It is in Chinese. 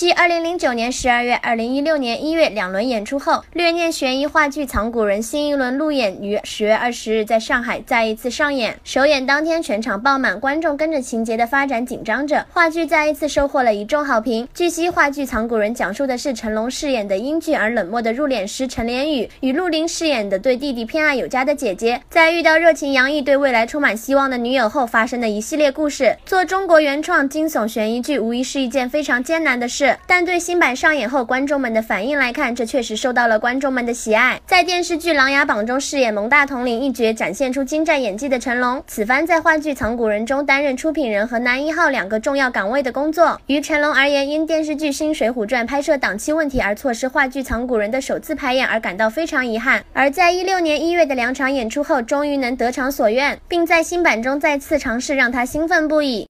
继2009年12月、2016年1月两轮演出后，虐念悬疑话剧《藏古人》新一轮路演于10月20日在上海再一次上演。首演当天全场爆满，观众跟着情节的发展紧张着。话剧再一次收获了一众好评。据悉，话剧《藏古人》讲述的是成龙饰演的英俊而冷漠的入殓师陈连宇，与陆林饰演的对弟弟偏爱有加的姐姐，在遇到热情洋溢、对未来充满希望的女友后发生的一系列故事。做中国原创惊悚悬疑剧，无疑是一件非常艰难的事。但对新版上演后观众们的反应来看，这确实受到了观众们的喜爱。在电视剧《琅琊榜》中饰演蒙大统领一角，展现出精湛演技的成龙，此番在话剧《藏古人》中担任出品人和男一号两个重要岗位的工作。于成龙而言，因电视剧《新水浒传》拍摄档期问题而错失话剧《藏古人》的首次排演而感到非常遗憾。而在一六年一月的两场演出后，终于能得偿所愿，并在新版中再次尝试，让他兴奋不已。